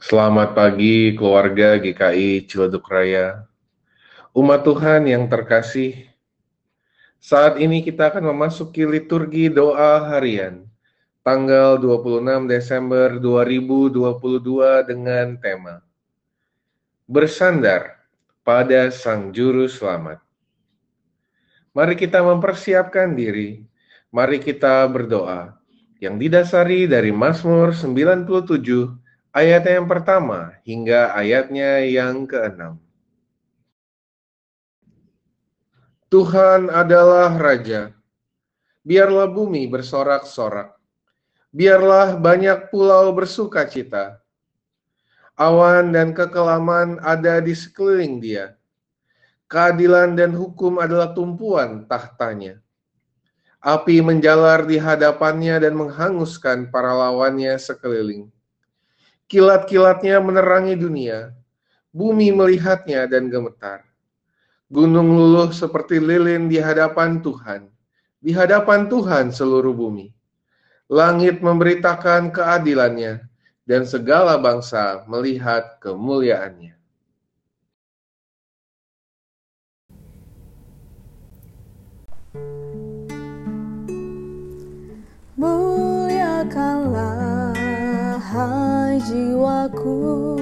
Selamat pagi keluarga GKI Ciledug Raya. Umat Tuhan yang terkasih, saat ini kita akan memasuki liturgi doa harian tanggal 26 Desember 2022 dengan tema Bersandar pada Sang Juru Selamat. Mari kita mempersiapkan diri, mari kita berdoa yang didasari dari Mazmur 97 ayat yang pertama hingga ayatnya yang keenam. Tuhan adalah Raja. Biarlah bumi bersorak-sorak. Biarlah banyak pulau bersuka cita. Awan dan kekelaman ada di sekeliling dia. Keadilan dan hukum adalah tumpuan tahtanya. Api menjalar di hadapannya dan menghanguskan para lawannya sekeliling Kilat-kilatnya menerangi dunia, bumi melihatnya dan gemetar. Gunung luluh seperti lilin di hadapan Tuhan, di hadapan Tuhan seluruh bumi. Langit memberitakan keadilannya, dan segala bangsa melihat kemuliaannya. Jiwaku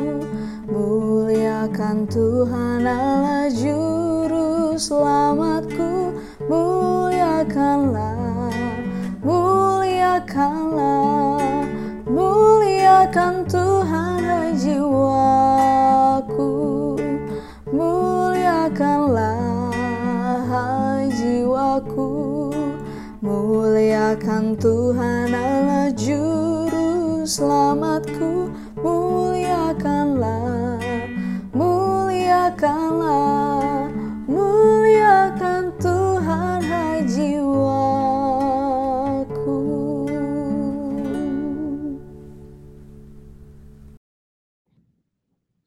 Muliakan Tuhan Allah Juru Selamatku. Muliakanlah, muliakanlah Muliakan Tuhan hai jiwaku. Muliakanlah hai jiwaku Muliakan Tuhan Selamatku muliakanlah, muliakanlah, muliakan Tuhan hai jiwaku.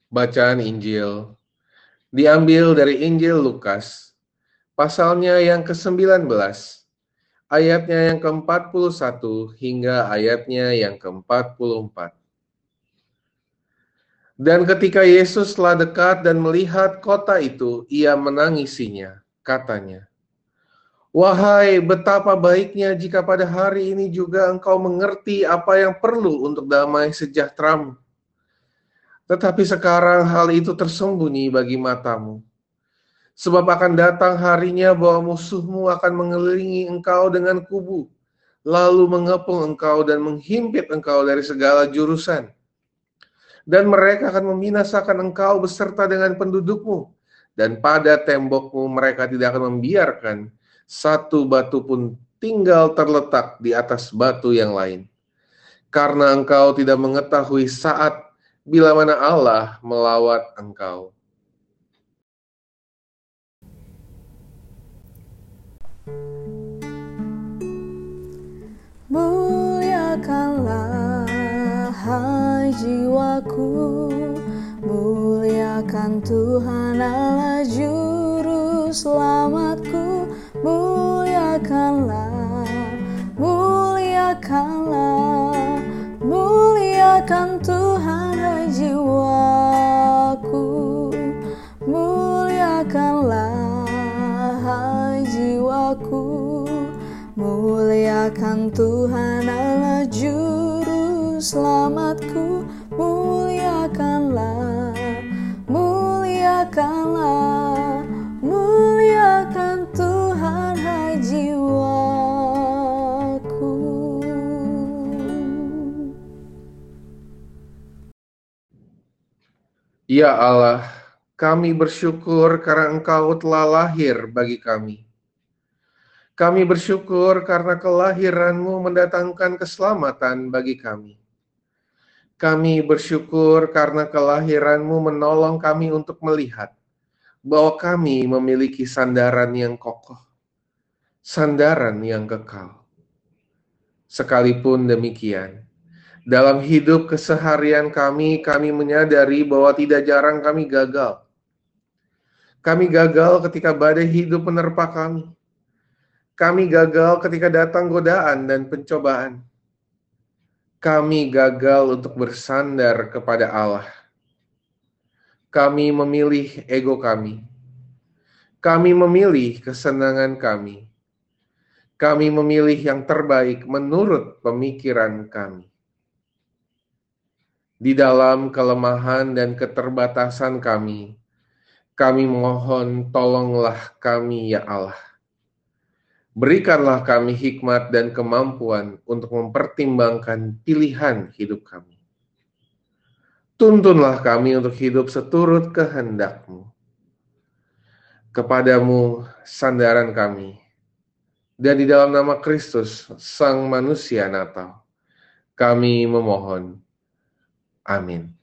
Bacaan Injil diambil dari Injil Lukas, pasalnya yang ke-19, ayatnya yang ke-41 hingga ayatnya yang ke-44. Dan ketika Yesus telah dekat dan melihat kota itu, ia menangisinya. Katanya, Wahai betapa baiknya jika pada hari ini juga engkau mengerti apa yang perlu untuk damai sejahteramu. Tetapi sekarang hal itu tersembunyi bagi matamu. Sebab akan datang harinya bahwa musuhmu akan mengelilingi engkau dengan kubu, lalu mengepung engkau dan menghimpit engkau dari segala jurusan dan mereka akan membinasakan engkau beserta dengan pendudukmu, dan pada tembokmu mereka tidak akan membiarkan satu batu pun tinggal terletak di atas batu yang lain. Karena engkau tidak mengetahui saat bila mana Allah melawat engkau. Jiwaku. Muliakan Tuhan Allah Juru Selamatku. Muliakanlah, muliakanlah Muliakan Tuhan hai jiwaku. Muliakanlah hai jiwaku. Muliakan Tuhan Allah selamatku muliakanlah muliakanlah muliakan Tuhan hai jiwaku Ya Allah kami bersyukur karena Engkau telah lahir bagi kami. Kami bersyukur karena kelahiranmu mendatangkan keselamatan bagi kami. Kami bersyukur karena kelahiranmu menolong kami untuk melihat bahwa kami memiliki sandaran yang kokoh, sandaran yang kekal. Sekalipun demikian, dalam hidup keseharian kami, kami menyadari bahwa tidak jarang kami gagal. Kami gagal ketika badai hidup menerpa kami. Kami gagal ketika datang godaan dan pencobaan kami gagal untuk bersandar kepada Allah. Kami memilih ego kami. Kami memilih kesenangan kami. Kami memilih yang terbaik menurut pemikiran kami. Di dalam kelemahan dan keterbatasan kami, kami mohon tolonglah kami ya Allah. Berikanlah kami hikmat dan kemampuan untuk mempertimbangkan pilihan hidup kami. Tuntunlah kami untuk hidup seturut kehendakmu. Kepadamu sandaran kami. Dan di dalam nama Kristus, Sang Manusia Natal, kami memohon. Amin.